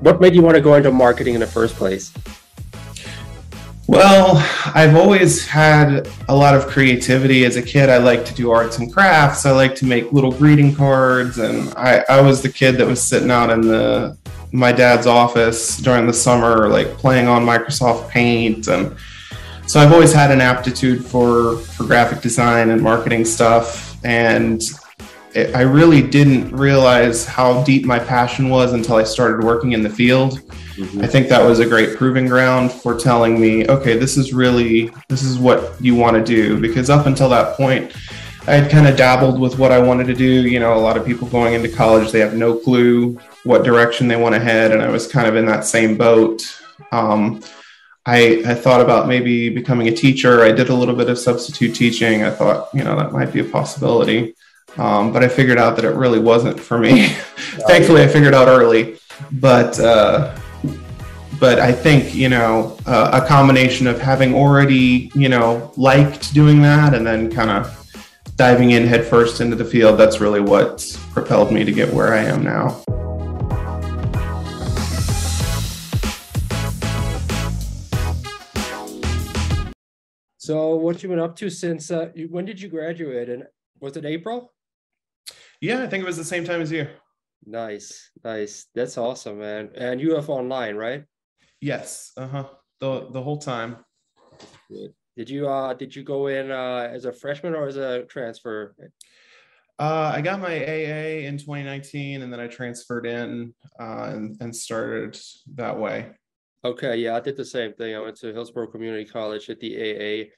what made you want to go into marketing in the first place? Well, I've always had a lot of creativity as a kid. I like to do arts and crafts. I like to make little greeting cards, and I, I was the kid that was sitting out in the my dad's office during the summer, like playing on Microsoft Paint, and so I've always had an aptitude for for graphic design and marketing stuff. And it, I really didn't realize how deep my passion was until I started working in the field Mm-hmm. I think that was a great proving ground for telling me, okay, this is really this is what you want to do because up until that point I had kind of dabbled with what I wanted to do. You know, a lot of people going into college, they have no clue what direction they want to head. And I was kind of in that same boat. Um, I, I thought about maybe becoming a teacher. I did a little bit of substitute teaching. I thought, you know, that might be a possibility. Um, but I figured out that it really wasn't for me. Thankfully, I figured out early. But uh, but I think you know uh, a combination of having already you know liked doing that and then kind of diving in headfirst into the field. That's really what propelled me to get where I am now. So, what you been up to since? Uh, when did you graduate? And was it April? Yeah, I think it was the same time as you. Nice, nice. That's awesome, man. And you have online, right? Yes. Uh huh. The the whole time. Good. Did you uh did you go in uh as a freshman or as a transfer? Uh, I got my AA in 2019, and then I transferred in uh, and and started that way. Okay, yeah, I did the same thing. I went to Hillsborough Community College at the AA,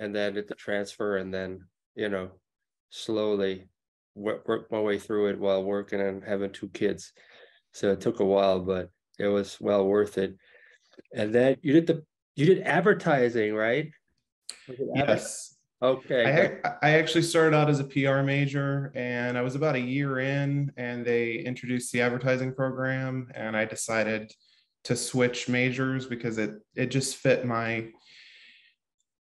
and then did the transfer, and then you know, slowly work, work my way through it while working and having two kids. So it took a while, but it was well worth it and then you did the you did advertising, right? Yes. Okay. I, I actually started out as a PR major and I was about a year in and they introduced the advertising program and I decided to switch majors because it it just fit my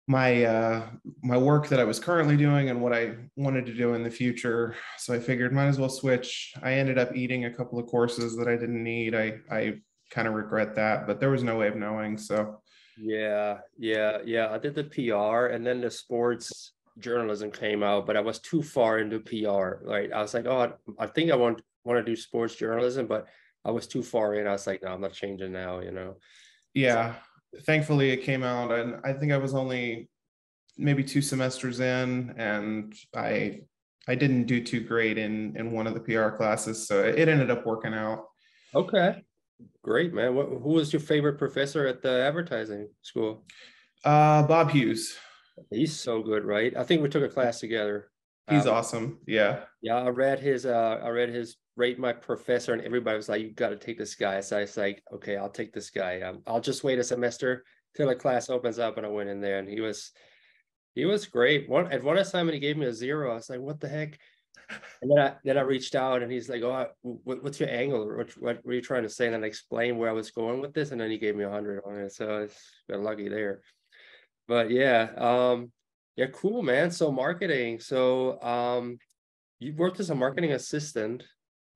my uh my work that I was currently doing and what I wanted to do in the future. So I figured might as well switch. I ended up eating a couple of courses that I didn't need. I I kind of regret that, but there was no way of knowing. So yeah, yeah, yeah. I did the PR and then the sports journalism came out, but I was too far into PR. Right. I was like, oh, I think I want want to do sports journalism, but I was too far in. I was like, no, I'm not changing now, you know. Yeah. So, Thankfully it came out and I think I was only maybe two semesters in and I I didn't do too great in in one of the PR classes, so it ended up working out. Okay. Great, man. What, who was your favorite professor at the advertising school? Uh, Bob Hughes. He's so good, right? I think we took a class together. He's um, awesome. Yeah. Yeah, I read his. Uh, I read his rate my professor, and everybody was like, "You got to take this guy." So I was like, "Okay, I'll take this guy. Um, I'll just wait a semester till the class opens up." And I went in there, and he was, he was great. One at one assignment, he gave me a zero. I was like, "What the heck?" and then I then I reached out and he's like, "Oh, what, what's your angle? What, what were you trying to say?" And I explained where I was going with this, and then he gave me a hundred on it. So I got lucky there. But yeah, um, yeah, cool, man. So marketing. So um, you worked as a marketing assistant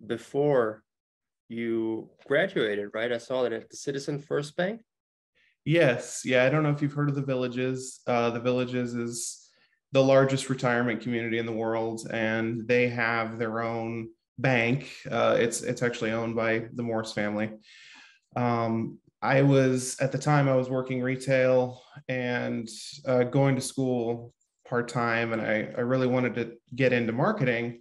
before you graduated, right? I saw that at the Citizen First Bank. Yes. Yeah. I don't know if you've heard of the Villages. Uh, the Villages is the largest retirement community in the world, and they have their own bank. Uh, it's it's actually owned by the Morse family. Um, I was at the time I was working retail and uh, going to school part time, and I I really wanted to get into marketing.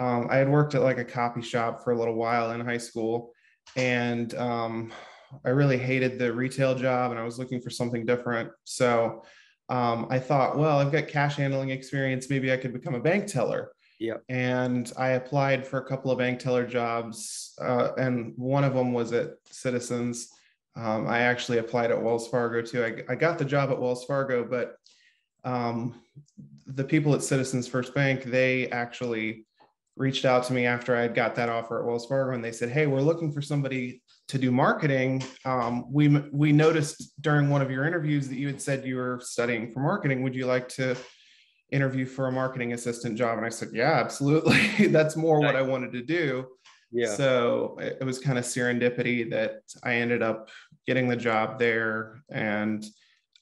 Um, I had worked at like a copy shop for a little while in high school, and um, I really hated the retail job, and I was looking for something different. So um, I thought, well, I've got cash handling experience. Maybe I could become a bank teller. Yeah. And I applied for a couple of bank teller jobs, uh, and one of them was at Citizens. Um, I actually applied at Wells Fargo too. I, I got the job at Wells Fargo, but um, the people at Citizens First Bank, they actually reached out to me after I had got that offer at Wells Fargo, and they said, "Hey, we're looking for somebody to do marketing, um, we we noticed during one of your interviews that you had said you were studying for marketing. Would you like to interview for a marketing assistant job?" And I said, "Yeah, absolutely. That's more what I wanted to do." Yeah. So it, it was kind of serendipity that I ended up getting the job there, and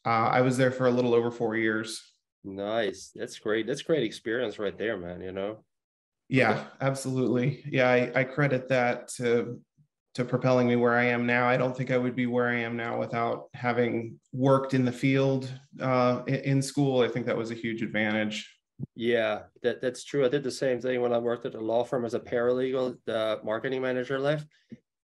uh, I was there for a little over four years. Nice. That's great. That's great experience right there, man. You know. Yeah, absolutely. Yeah, I, I credit that to to propelling me where I am now. I don't think I would be where I am now without having worked in the field uh, in school. I think that was a huge advantage. Yeah, that, that's true. I did the same thing when I worked at a law firm as a paralegal. The marketing manager left.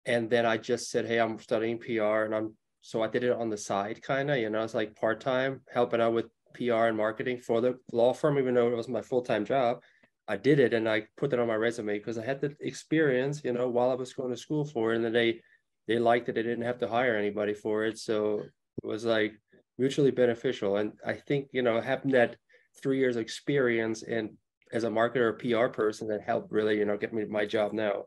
And then I just said, Hey, I'm studying PR. And I'm so I did it on the side, kind of, you know, it's like part time helping out with PR and marketing for the law firm, even though it was my full time job. I did it and I put that on my resume because I had the experience, you know, while I was going to school for it. And then they they liked it. They didn't have to hire anybody for it. So it was like mutually beneficial. And I think, you know, having that three years experience and as a marketer or PR person that helped really, you know, get me my job now.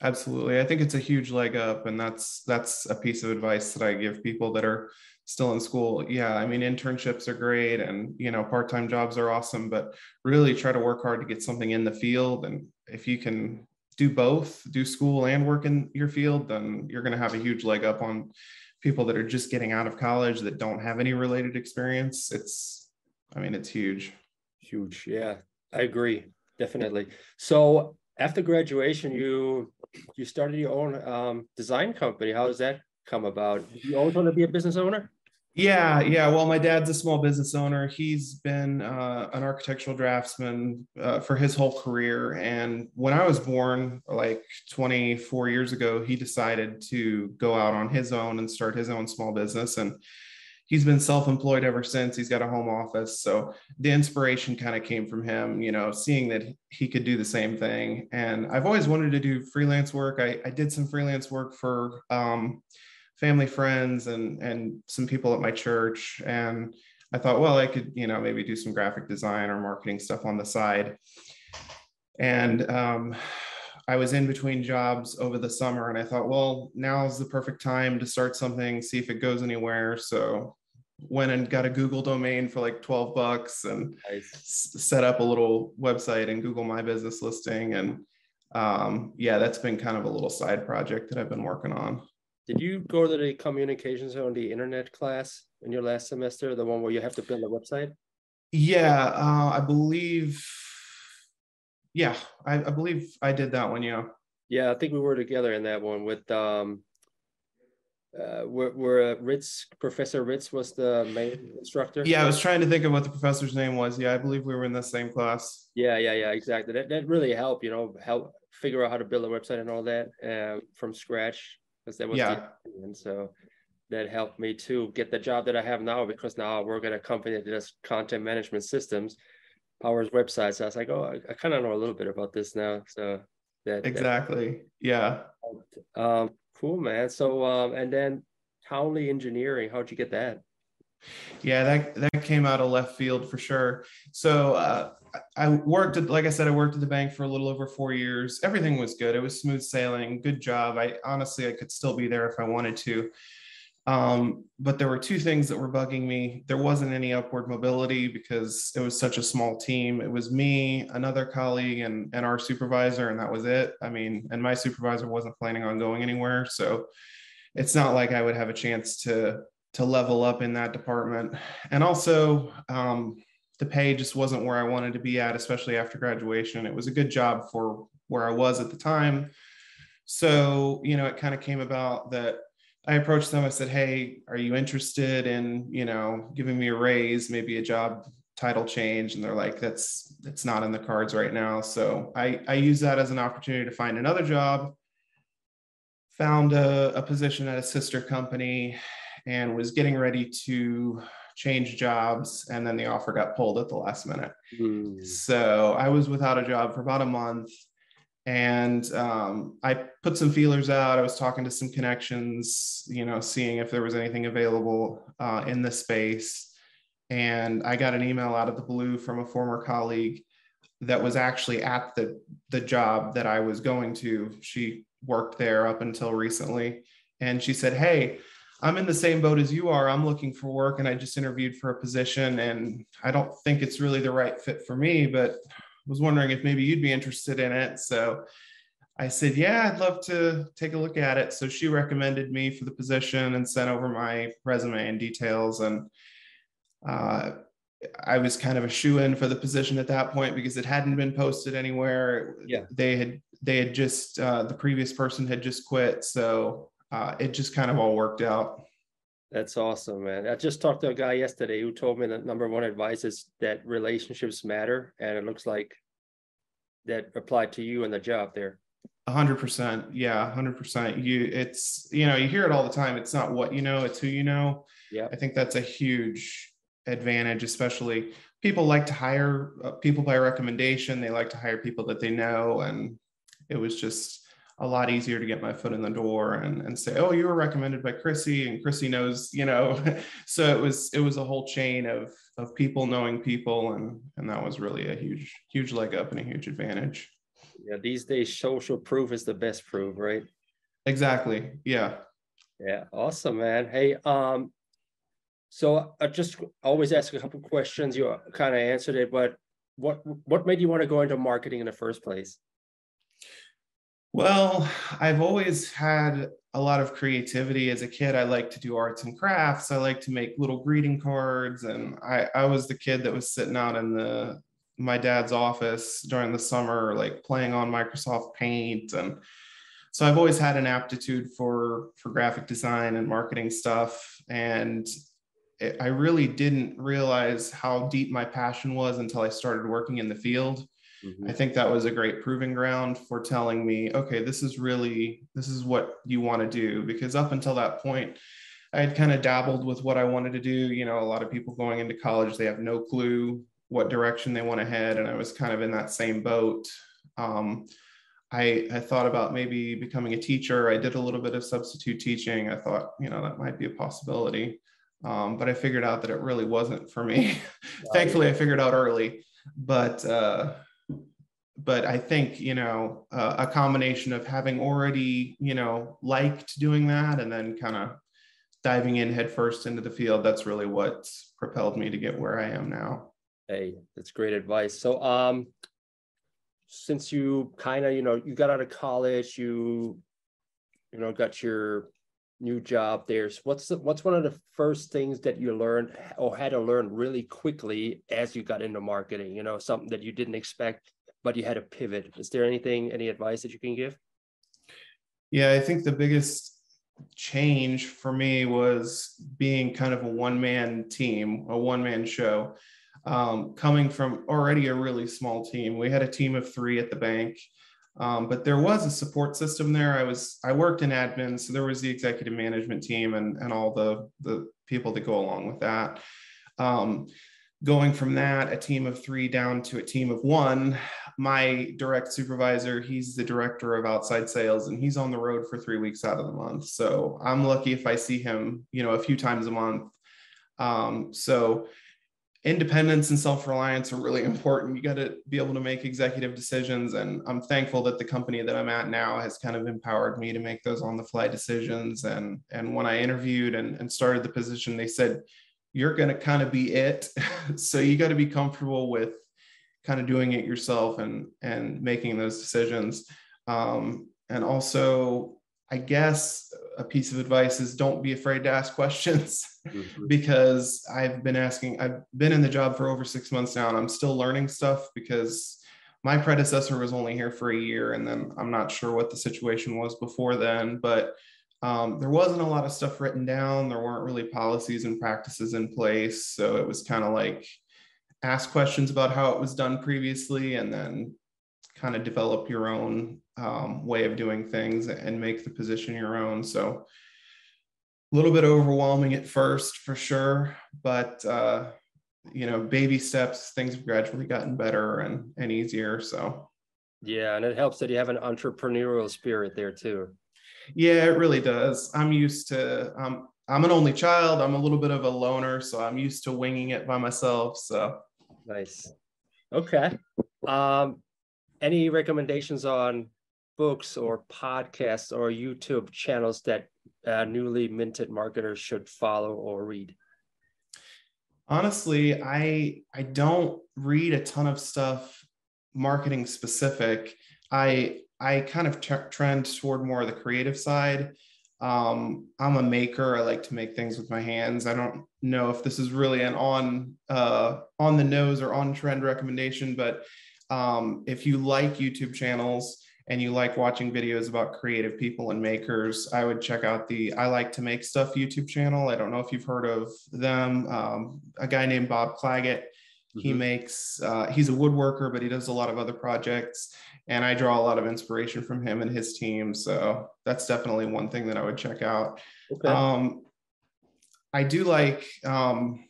Absolutely. I think it's a huge leg up. And that's that's a piece of advice that I give people that are still in school. Yeah i mean internships are great and you know part-time jobs are awesome but really try to work hard to get something in the field. And if you can do both do school and work in your field then you're going to have a huge leg up on people that are just getting out of college that don't have any related experience. It's i mean it's huge. Huge. Yeah i agree. Definitely. So after graduation you you started your own um, design company. How does that come about? You always want to be a business owner yeah, yeah. Well, my dad's a small business owner. He's been uh, an architectural draftsman uh, for his whole career. And when I was born, like 24 years ago, he decided to go out on his own and start his own small business. And he's been self-employed ever since. He's got a home office. So the inspiration kind of came from him, you know, seeing that he could do the same thing. And I've always wanted to do freelance work. I, I did some freelance work for. Um, family friends and and some people at my church. And i thought well i could you know maybe do some graphic design or marketing stuff on the side. And um, i was in between jobs over the summer and i thought well now's the perfect time to start something see if it goes anywhere. So went and got a google domain for like 12 bucks and nice. set up a little website and google my business listing. And um, yeah that's been kind of a little side project that i've been working on did you go to the communications on the internet class in your last semester, the one where you have to build a website? Yeah, uh, I believe. Yeah, I, I, believe I did that one. Yeah. Yeah, I think we were together in that one with um, uh, where, where uh, Ritz Professor Ritz was the main instructor. Yeah, I was trying to think of what the professor's name was. Yeah, I believe we were in the same class. Yeah, yeah, yeah, exactly. That that really helped. You know, help figure out how to build a website and all that uh, from scratch because that was yeah. the and so that helped me to get the job that I have now because now I work at a company that does content management systems, powers websites. So I was like, oh, I, I kind of know a little bit about this now. So that exactly, that, yeah. Um, cool, man. So um, and then Townley Engineering, how'd you get that? Yeah, that that came out of left field for sure. So uh, I worked at, like I said, I worked at the bank for a little over four years. Everything was good. It was smooth sailing. Good job. I honestly, I could still be there if I wanted to. Um, but there were two things that were bugging me. There wasn't any upward mobility because it was such a small team. It was me, another colleague, and and our supervisor, and that was it. I mean, and my supervisor wasn't planning on going anywhere, so it's not like I would have a chance to to level up in that department. And also, um, the pay just wasn't where I wanted to be at, especially after graduation. It was a good job for where I was at the time. So, you know, it kind of came about that I approached them. I said, Hey, are you interested in, you know, giving me a raise, maybe a job title change? And they're like, that's, that's not in the cards right now. So I, I use that as an opportunity to find another job, found a, a position at a sister company and was getting ready to change jobs and then the offer got pulled at the last minute. Mm. so i was without a job for about a month and um, i put some feelers out. I was talking to some connections you know seeing if there was anything available uh, in the space. And i got an email out of the blue from a former colleague that was actually at the the job that i was going to. She worked there up until recently and she said hey I'm in the same boat as you are. I'm looking for work and I just interviewed for a position and I don't think it's really the right fit for me, but was wondering if maybe you'd be interested in it. So I said, Yeah, I'd love to take a look at it. So she recommended me for the position and sent over my resume and details. And uh, I was kind of a shoe in for the position at that point because it hadn't been posted anywhere. Yeah. They had, they had just, uh, the previous person had just quit. So uh, it just kind of all worked out. That's awesome, man. I just talked to a guy yesterday who told me that number one advice is that relationships matter. And it looks like that applied to you and the job there. A hundred percent. Yeah. hundred percent. You, it's, you know, you hear it all the time. It's not what you know, it's who you know. Yeah. I think that's a huge advantage, especially people like to hire uh, people by recommendation. They like to hire people that they know. And it was just a lot easier to get my foot in the door and, and say, oh, you were recommended by Chrissy and Chrissy knows, you know. so it was it was a whole chain of of people knowing people and and that was really a huge, huge leg up and a huge advantage. Yeah, these days social proof is the best proof, right? Exactly. Yeah. Yeah, awesome, man. Hey, um, so I just always ask a couple questions. You kind of answered it, but what what made you want to go into marketing in the first place? Well, I've always had a lot of creativity as a kid. I like to do arts and crafts. I like to make little greeting cards, and I I was the kid that was sitting out in the my dad's office during the summer, like playing on Microsoft Paint and so I've always had an aptitude for for graphic design and marketing stuff and I really didn't realize how deep my passion was until I started working in the field. Mm-hmm. I think that was a great proving ground for telling me, okay, this is really this is what you want to do because up until that point I had kind of dabbled with what I wanted to do, you know, a lot of people going into college they have no clue what direction they want to head and I was kind of in that same boat. Um, I, I thought about maybe becoming a teacher. I did a little bit of substitute teaching. I thought, you know, that might be a possibility. Um, but I figured out that it really wasn't for me. Thankfully, I figured out early. But uh, but I think you know uh, a combination of having already you know liked doing that and then kind of diving in headfirst into the field. That's really what propelled me to get where I am now. Hey, that's great advice. So um, since you kind of you know you got out of college, you you know got your new job there. So what's the, what's one of the first things that you learned or had to learn really quickly as you got into marketing? You know, something that you didn't expect, but you had to pivot. Is there anything, any advice that you can give? Yeah, I think the biggest change for me was being kind of a one man team, a one man show. Um, coming from already a really small team, we had a team of three at the bank. Um, but there was a support system there. I was I worked in admin, so there was the executive management team and and all the the people that go along with that. Um, going from that, a team of three down to a team of one. My direct supervisor, he's the director of outside sales, and he's on the road for three weeks out of the month. So I'm lucky if I see him, you know, a few times a month. Um, so independence and self-reliance are really important you got to be able to make executive decisions and i'm thankful that the company that i'm at now has kind of empowered me to make those on the fly decisions and and when i interviewed and, and started the position they said you're going to kind of be it. So you got to be comfortable with kind of doing it yourself and and making those decisions. Um, and also I guess a piece of advice is don't be afraid to ask questions. Mm-hmm. because I've been asking, I've been in the job for over six months now and I'm still learning stuff because my predecessor was only here for a year and then I'm not sure what the situation was before then, but um, there wasn't a lot of stuff written down. There weren't really policies and practices in place. So it was kind of like ask questions about how it was done previously and then kind of develop your own um, way of doing things and make the position your own. So a little bit overwhelming at first for sure, but uh, you know, baby steps, things have gradually gotten better and, and easier. So yeah, and it helps that you have an entrepreneurial spirit there too. Yeah, it really does. I'm used to um, I'm an only child. I'm a little bit of a loner, so I'm used to winging it by myself. So nice. Okay. Um, any recommendations on books or podcasts or YouTube channels that uh, newly minted marketers should follow or read? Honestly, I I don't read a ton of stuff marketing specific. I I kind of t- trend toward more of the creative side. Um, I'm a maker. I like to make things with my hands. I don't know if this is really an on uh, on the nose or on trend recommendation, but um, if you like YouTube channels and you like watching videos about creative people and makers, I would check out the I Like to Make Stuff YouTube channel. I don't know if you've heard of them. Um, a guy named Bob Clagett. Mm-hmm. He makes, uh, he's a woodworker, but he does a lot of other projects. And I draw a lot of inspiration from him and his team. So that's definitely one thing that I would check out. Okay. Um, I do like um,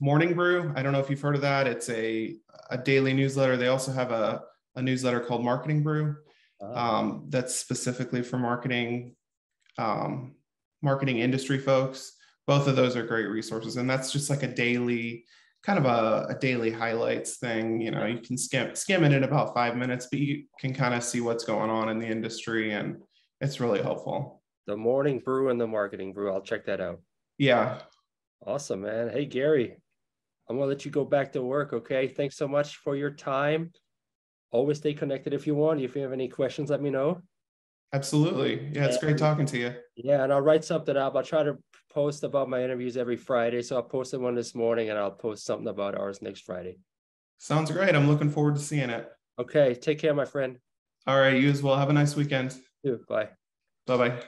Morning Brew. I don't know if you've heard of that. It's a, a daily newsletter. They also have a, a newsletter called Marketing Brew Ah. um, that's specifically for marketing um, marketing industry folks both of those are great resources and that's just like a daily kind of a, a, daily highlights thing you know you can skim skim it in about five minutes but you can kind of see what's going on in the industry and it's really helpful. The morning brew and the marketing brew i'll check that out. Yeah. Awesome man. Hey gary i'm gonna let you go back to work okay? Thanks so much for your time. Always stay connected if you want. If you have any questions, let me know. Absolutely. Yeah, it's and, great talking to you. Yeah, and I'll write something up. I'll try to post about my interviews every Friday. So I'll post one this morning and I'll post something about ours next Friday. Sounds great. I'm looking forward to seeing it. Okay. Take care, my friend. All right. You as well. Have a nice weekend. You. Bye. Bye bye.